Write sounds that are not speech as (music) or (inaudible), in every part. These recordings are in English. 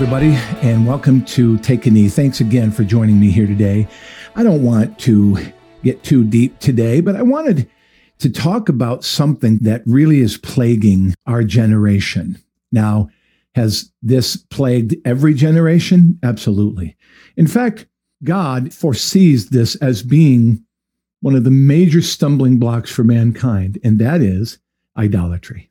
everybody, and welcome to Take a Knee. Thanks again for joining me here today. I don't want to get too deep today, but I wanted to talk about something that really is plaguing our generation. Now, has this plagued every generation? Absolutely. In fact, God foresees this as being one of the major stumbling blocks for mankind, and that is idolatry.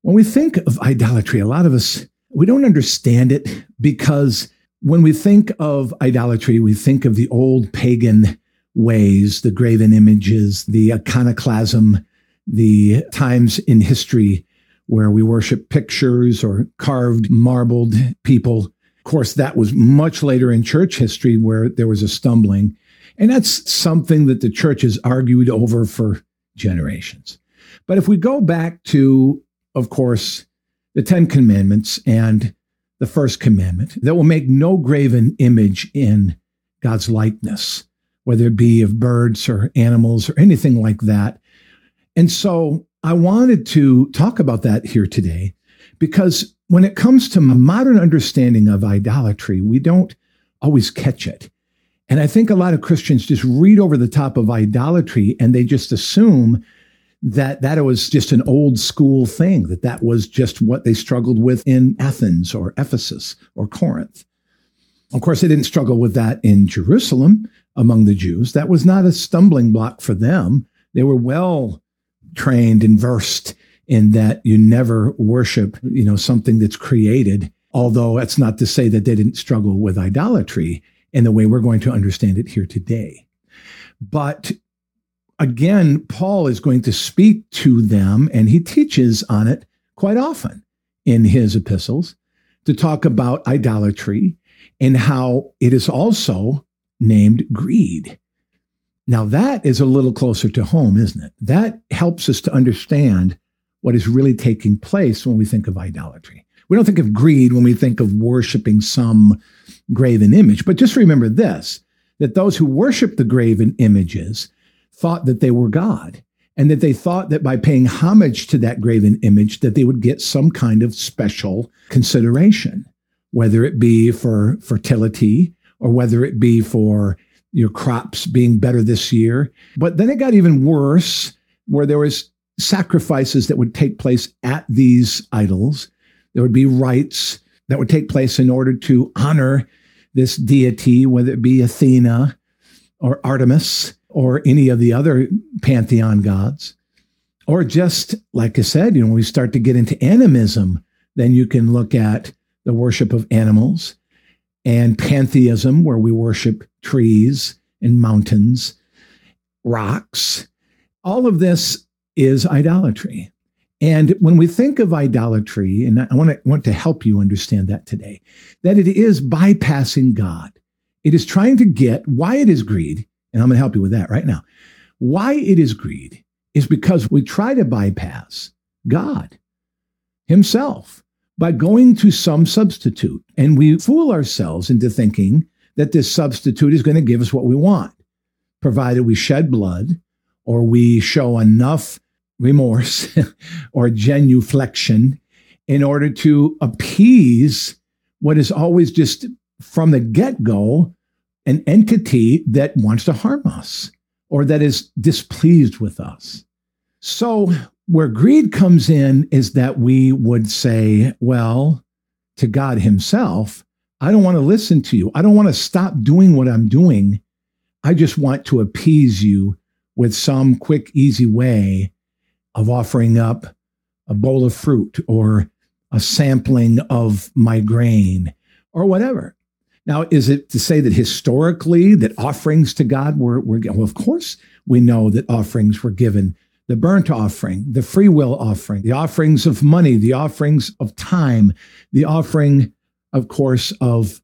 When we think of idolatry, a lot of us, we don't understand it because when we think of idolatry, we think of the old pagan ways, the graven images, the iconoclasm, the times in history where we worship pictures or carved, marbled people. Of course, that was much later in church history where there was a stumbling. And that's something that the church has argued over for generations. But if we go back to, of course, the Ten Commandments and the first commandment, that will make no graven image in God's likeness whether it be of birds or animals or anything like that. And so I wanted to talk about that here today because when it comes to modern understanding of idolatry, we don't always catch it. And I think a lot of Christians just read over the top of idolatry and they just assume that that it was just an old school thing, that that was just what they struggled with in Athens or Ephesus or Corinth. Of course, they didn't struggle with that in Jerusalem among the Jews. That was not a stumbling block for them. They were well trained and versed in that you never worship, you know, something that's created. Although that's not to say that they didn't struggle with idolatry in the way we're going to understand it here today. But again, Paul is going to speak to them and he teaches on it quite often in his epistles to talk about idolatry and how it is also named greed. Now, that is a little closer to home, isn't it? That helps us to understand what is really taking place when we think of idolatry. We don't think of greed when we think of worshiping some graven image, but just remember this that those who worship the graven images thought that they were God and that they thought that by paying homage to that graven image that they would get some kind of special consideration whether it be for fertility or whether it be for your crops being better this year. But then it got even worse where there was sacrifices that would take place at these idols. There would be rites that would take place in order to honor this deity, whether it be Athena or Artemis or any of the other pantheon gods. Or just, like I said, you know, when we start to get into animism, then you can look at the worship of animals, and pantheism, where we worship trees and mountains, rocks. All of this is idolatry. And when we think of idolatry, and I want to, want to help you understand that today, that it is bypassing God. It is trying to get why it is greed, and I'm going to help you with that right now. Why it is greed is because we try to bypass God Himself by going to some substitute. And we fool ourselves into thinking that this substitute is going to give us what we want, provided we shed blood or we show enough remorse (laughs) or genuflection in order to appease what is always just from the get go an entity that wants to harm us or that is displeased with us. So where greed comes in is that we would say, well, to God Himself, I don't want to listen to you. I don't want to stop doing what I'm doing. I just want to appease you with some quick, easy way of offering up a bowl of fruit or a sampling of my grain or whatever. Now, is it to say that historically that offerings to God were, were well, of course we know that offerings were given the burnt offering, the free will offering, the offerings of money, the offerings of time, the offering, of course, of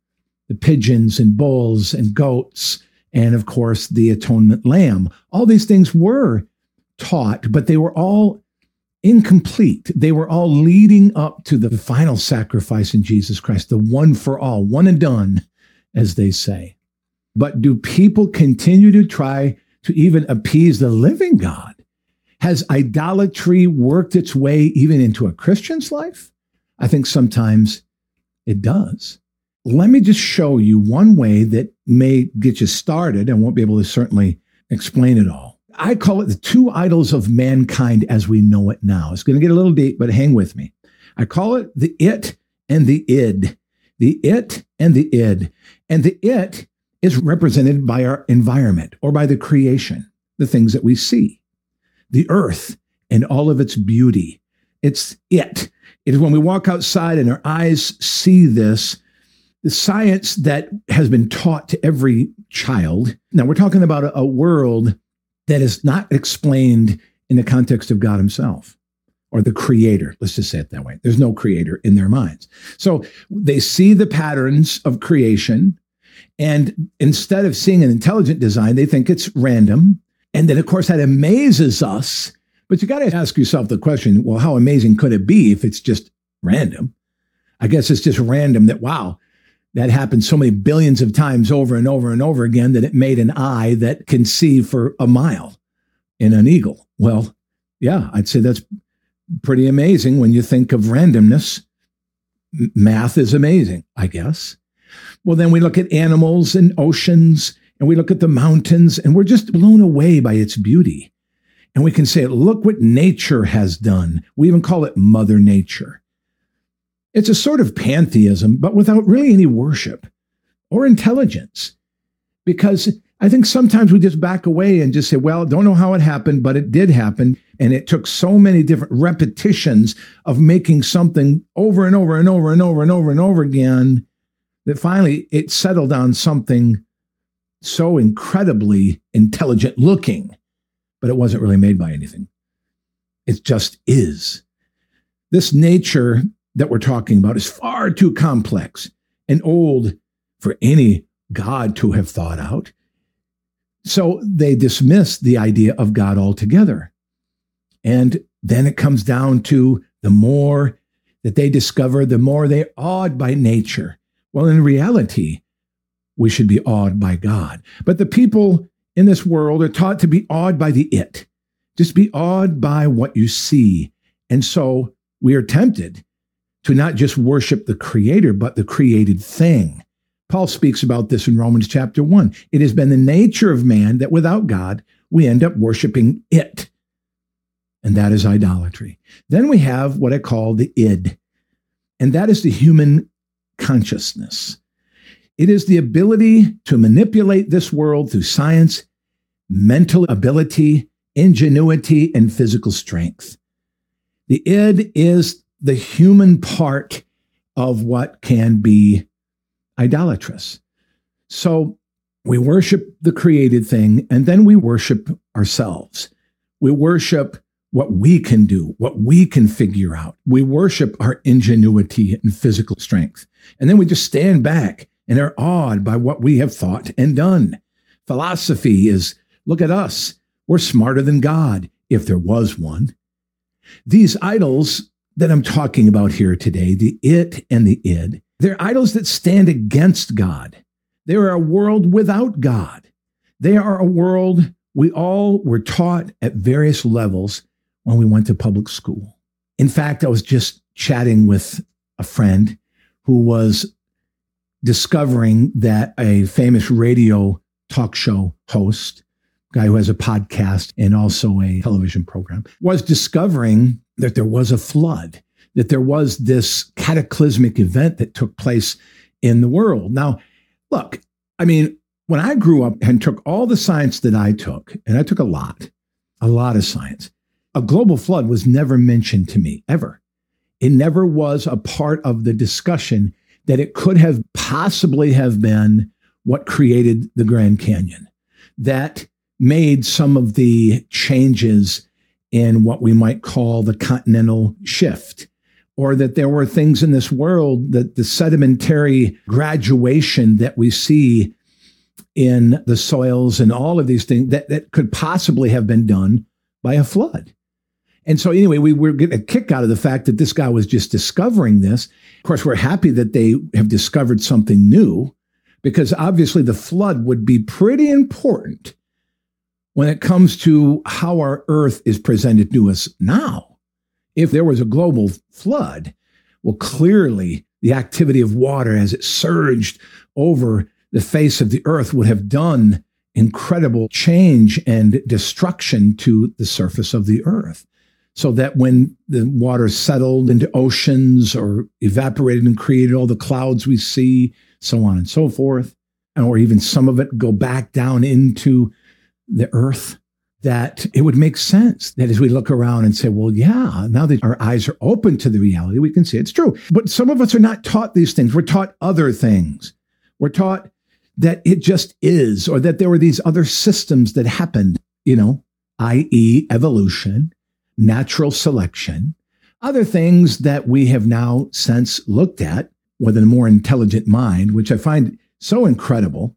the pigeons and bulls and goats, and of course, the atonement lamb. All these things were taught, but they were all incomplete. They were all leading up to the final sacrifice in Jesus Christ, the one for all, one and done, as they say. But do people continue to try to even appease the living God? Has idolatry worked its way even into a Christian's life? I think sometimes It does. Let me just show you one way that may get you started. I won't be able to certainly explain it all. I call it the two idols of mankind as we know it now. It's going to get a little deep, but hang with me. I call it the it and the id. The it and the id. And the it is represented by our environment or by the creation, the things that we see, the earth and all of its beauty. It's it. It is when we walk outside and our eyes see this, the science that has been taught to every child. Now, we're talking about a, world that is not explained in the context of God Himself or the creator. Let's just say it that way. There's no creator in their minds. So they see the patterns of creation. And instead of seeing an intelligent design, they think it's random. And then, of course, that amazes us. But you got to ask yourself the question well, how amazing could it be if it's just random? I guess it's just random that, wow, that happened so many billions of times over and over and over again that it made an eye that can see for a mile in an eagle. Well, yeah, I'd say that's pretty amazing when you think of randomness. Math is amazing, I guess. Well, then we look at animals and oceans and we look at the mountains and we're just blown away by its beauty. And we can say, look what nature has done. We even call it Mother Nature. It's a sort of pantheism, but without really any worship or intelligence. Because I think sometimes we just back away and just say, well, don't know how it happened, but it did happen. And it took so many different repetitions of making something over and over and over and over and over and over again that finally it settled on something so incredibly intelligent looking, but it wasn't really made by anything. It just is. This nature that we're talking about is far too complex and old for any God to have thought out. So they dismiss the idea of God altogether. And then it comes down to the more that they discover, the more they're awed by nature. Well, in reality, we should be awed by God. But the people in this world are taught to be awed by the it, just be awed by what you see. And so we are tempted to not just worship the creator, but the created thing. Paul speaks about this in Romans chapter 1. It has been the nature of man that without God, we end up worshiping it. And that is idolatry. Then we have what I call the id, and that is the human consciousness. It is the ability to manipulate this world through science, mental ability, ingenuity, and physical strength. The id is the human part of what can be idolatrous. So we worship the created thing and then we worship ourselves. We worship what we can do, what we can figure out. We worship our ingenuity and physical strength. And then we just stand back and are awed by what we have thought and done. Philosophy is look at us. We're smarter than God, if there was one. These idols that I'm talking about here today, the it and the id, they're idols that stand against God. They are a world without God. They are a world we all were taught at various levels when we went to public school. In fact, I was just chatting with a friend who was discovering that a famous radio talk show host, guy who has a podcast and also a television program, was discovering that there was a flood, that there was this cataclysmic event that took place in the world. Now, look, I mean, when I grew up and took all the science that I took, and I took a lot, a lot of science, a global flood was never mentioned to me ever. It never was a part of the discussion that it could have possibly have been what created the Grand Canyon, that made some of the changes in what we might call the continental shift, or that there were things in this world that the sedimentary graduation that we see in the soils and all of these things that, that could possibly have been done by a flood. And so, anyway, we were getting a kick out of the fact that this guy was just discovering this. Of course, we're happy that they have discovered something new because obviously the flood would be pretty important when it comes to how our earth is presented to us now. If there was a global flood, well, clearly the activity of water as it surged over the face of the earth would have done incredible change and destruction to the surface of the earth. So that when the water settled into oceans or evaporated and created all the clouds we see, so on and so forth, or even some of it go back down into the earth, that it would make sense that as we look around and say, well, yeah, now that our eyes are open to the reality, we can see it's true. But some of us are not taught these things. We're taught other things. We're taught that it just is, or that there were these other systems that happened, you know, i.e., evolution, natural selection, other things that we have now since looked at with a more intelligent mind, which I find so incredible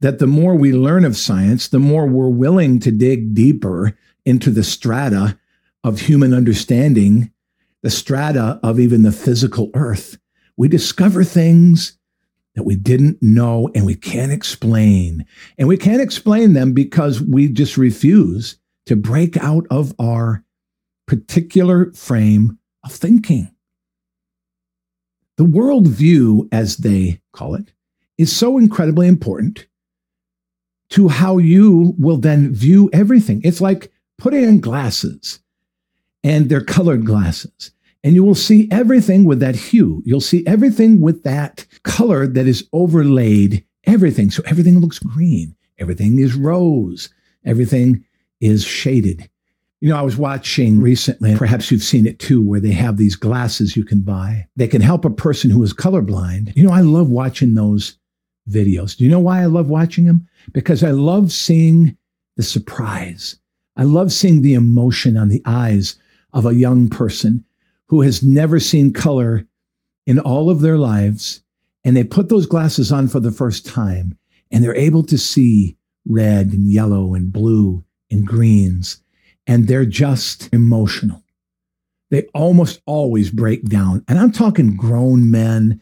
that the more we learn of science, the more we're willing to dig deeper into the strata of human understanding, the strata of even the physical earth. We discover things that we didn't know and we can't explain. And we can't explain them because we just refuse to break out of our particular frame of thinking. The worldview, as they call it, is so incredibly important to how you will then view everything. It's like putting on glasses, and they're colored glasses and you will see everything with that hue. You'll see everything with that color that is overlaid everything. So everything looks green. Everything is rose. Everything is shaded. You know, I was watching recently, perhaps you've seen it too, where they have these glasses you can buy. They can help a person who is colorblind. You know, I love watching those videos. Do you know why I love watching them? Because I love seeing the surprise. I love seeing the emotion on the eyes of a young person who has never seen color in all of their lives, and they put those glasses on for the first time, and they're able to see red and yellow and blue and greens, and they're just emotional. They almost always break down. And I'm talking grown men,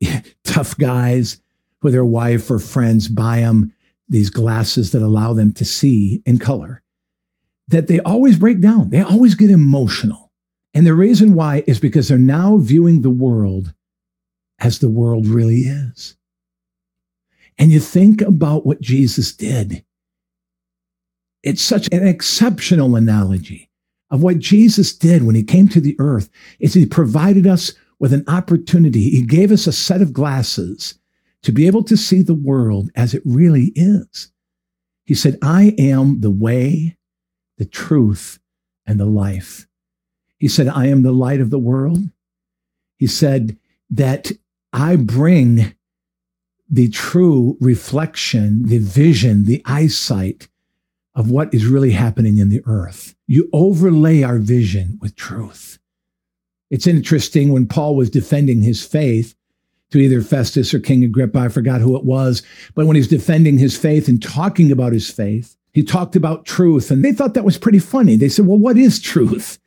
(laughs) tough guys who their wife or friends buy them these glasses that allow them to see in color, that they always break down. They always get emotional and the reason why is because they're now viewing the world as the world really is. And you think about what Jesus did. It's such an exceptional analogy of what Jesus did when he came to the earth is he provided us with an opportunity. He gave us a set of glasses to be able to see the world as it really is. He said, I am the way, the truth, and the life. He said, I am the light of the world. He said that I bring the true reflection, the vision, the eyesight of what is really happening in the earth. You overlay our vision with truth. It's interesting when Paul was defending his faith to either Festus or King Agrippa, I forgot who it was, but when he's defending his faith and talking about his faith, he talked about truth and they thought that was pretty funny. They said, Well, what is truth?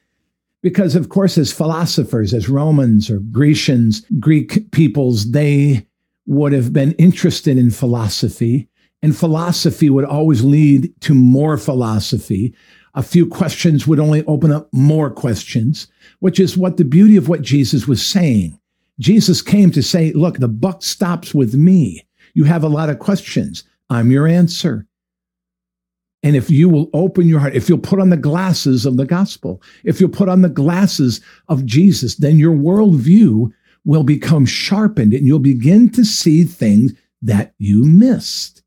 Because, of course, as philosophers, as Romans or Grecians, Greek peoples, they would have been interested in philosophy, and philosophy would always lead to more philosophy. A few questions would only open up more questions, which is what the beauty of what Jesus was saying. Jesus came to say, Look, the buck stops with me. You have a lot of questions. I'm your answer. And if you will open your heart, if you'll put on the glasses of the gospel, if you'll put on the glasses of Jesus, then your worldview will become sharpened and you'll begin to see things that you missed.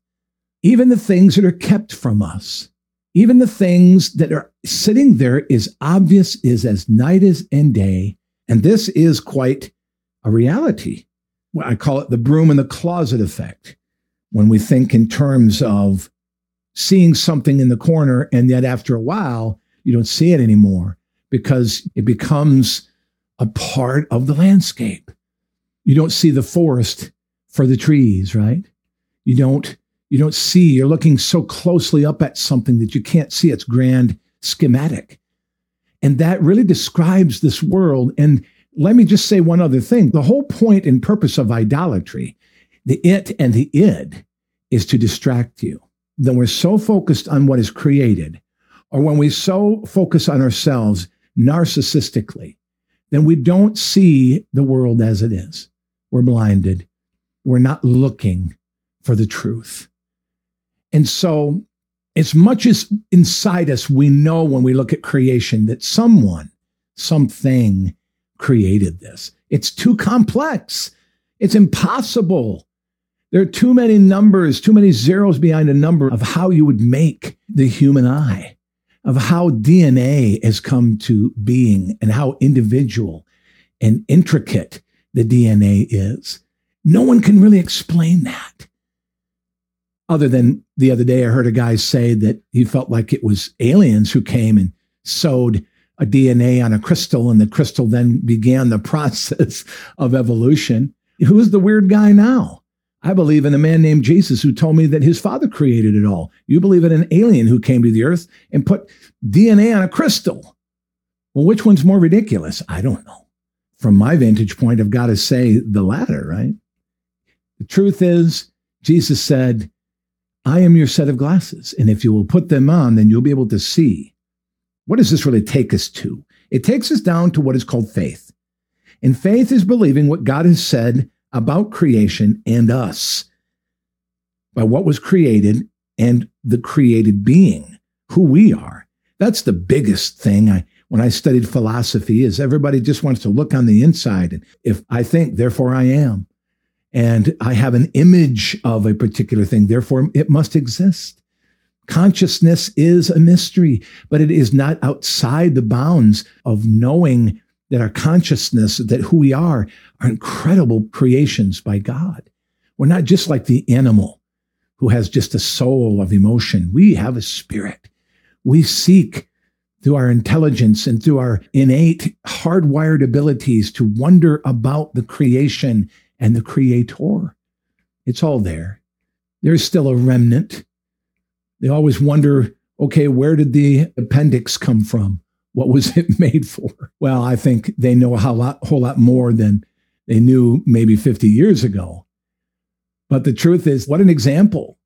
Even the things that are kept from us, even the things that are sitting there is obvious is as night as and day. And this is quite a reality. I call it the broom in the closet effect. When we think in terms of seeing something in the corner and yet after a while you don't see it anymore because it becomes a part of the landscape you don't see the forest for the trees right you don't you don't see you're looking so closely up at something that you can't see its grand schematic and that really describes this world and let me just say one other thing the whole point and purpose of idolatry the it and the id is to distract you then we're so focused on what is created, or when we so focus on ourselves narcissistically, then we don't see the world as it is. we're blinded. We're not looking for the truth. And so, as much as inside us we know when we look at creation that someone, something created this, it's too complex. It's impossible. There are too many numbers, too many zeros behind a number of how you would make the human eye, of how DNA has come to being and how individual and intricate the DNA is. No one can really explain that. Other than the other day, I heard a guy say that he felt like it was aliens who came and sewed a DNA on a crystal, and the crystal then began the (laughs) process of evolution. Who's the weird guy now? I believe in a man named Jesus who told me that his father created it all. You believe in an alien who came to the earth and put DNA on a crystal. Well, which one's more ridiculous? I don't know. From my vantage point, I've got to say the latter, right? The truth is, Jesus said, I am your set of glasses. And if you will put them on, then you'll be able to see. What does this really take us to? It takes us down to what is called faith. And faith is believing what God has said about creation and us by what was created and the created being, who we are. That's the biggest thing I when I studied philosophy is everybody just wants to look on the inside and if I think therefore I am and I have an image of a particular thing therefore it must exist. Consciousness is a mystery, but it is not outside the bounds of knowing that our consciousness, that who we are, are incredible creations by God. We're not just like the animal who has just a soul of emotion. We have a spirit. We seek through our intelligence and through our innate hardwired abilities to wonder about the creation and the creator. It's all there. There's still a remnant. They always wonder okay, where did the appendix come from? What was it (laughs) made for? Well, I think they know a whole lot, whole lot more than they knew maybe 50 years ago. But the truth is, what an example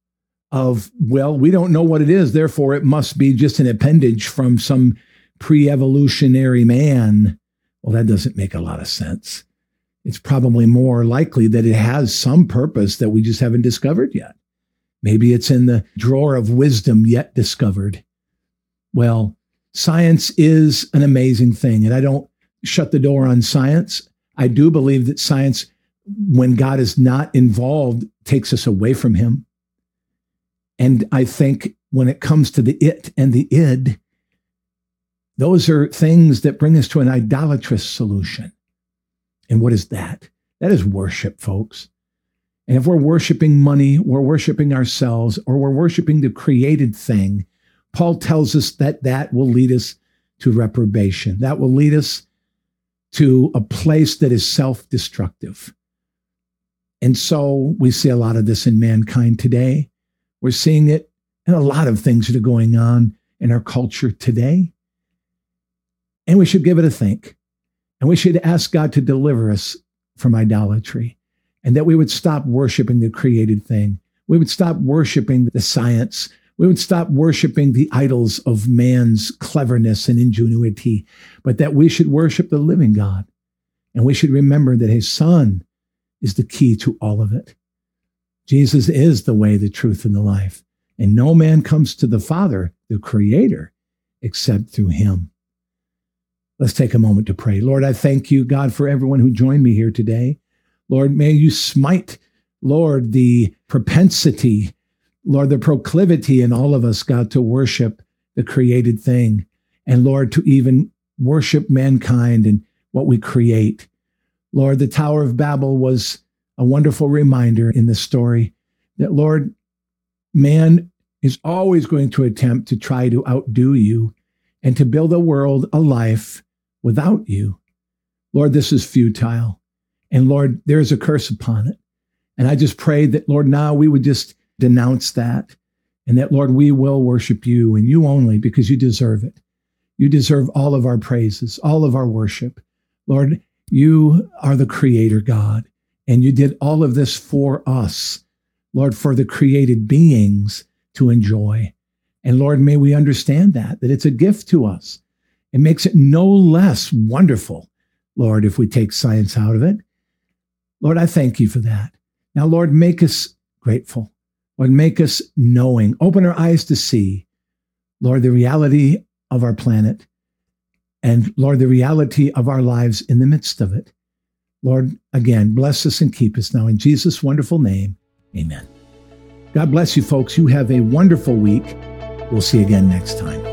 of, well, we don't know what it is, therefore it must be just an appendage from some pre evolutionary man. Well, that doesn't make a lot of sense. It's probably more likely that it has some purpose that we just haven't discovered yet. Maybe it's in the drawer of wisdom yet discovered. Well, science is an amazing thing, and I don't shut the door on science. I do believe that science, when God is not involved, takes us away from Him. And I think when it comes to the it and the id, those are things that bring us to an idolatrous solution. And what is that? That is worship, folks. And if we're worshiping money, we're worshiping ourselves, or we're worshiping the created thing, Paul tells us that that will lead us to reprobation. That will lead us to a place that is self destructive. And so we see a lot of this in mankind today. We're seeing it in a lot of things that are going on in our culture today. And we should give it a think. And we should ask God to deliver us from idolatry and that we would stop worshiping the created thing. We would stop worshiping the science. We would stop worshiping the idols of man's cleverness and ingenuity, but that we should worship the living God. And we should remember that his son is the key to all of it. Jesus is the way, the truth, and the life. And no man comes to the Father, the Creator, except through him. Let's take a moment to pray. Lord, I thank you, God, for everyone who joined me here today. Lord, may you smite, Lord, the propensity, Lord, the proclivity in all of us, God, to worship the created thing. And Lord, to even worship mankind and what we create. Lord, the Tower of Babel was a wonderful reminder in this story that, Lord, man is always going to attempt to try to outdo you and to build a world, a life without you. Lord, this is futile. And Lord, there's a curse upon it. And I just pray that, Lord, now we would just denounce that and that, Lord, we will worship you and you only because you deserve it. You deserve all of our praises, all of our worship. Lord, you are the creator God, and you did all of this for us, Lord, for the created beings to enjoy. And Lord, may we understand that, that it's a gift to us. It makes it no less wonderful, Lord, if we take science out of it. Lord, I thank you for that. Now, Lord, make us grateful. Lord, make us knowing. Open our eyes to see, Lord, the reality of our planet and, Lord, the reality of our lives in the midst of it. Lord, again, bless us and keep us now. In Jesus' wonderful name, amen. God bless you, folks. You have a wonderful week. We'll see you again next time.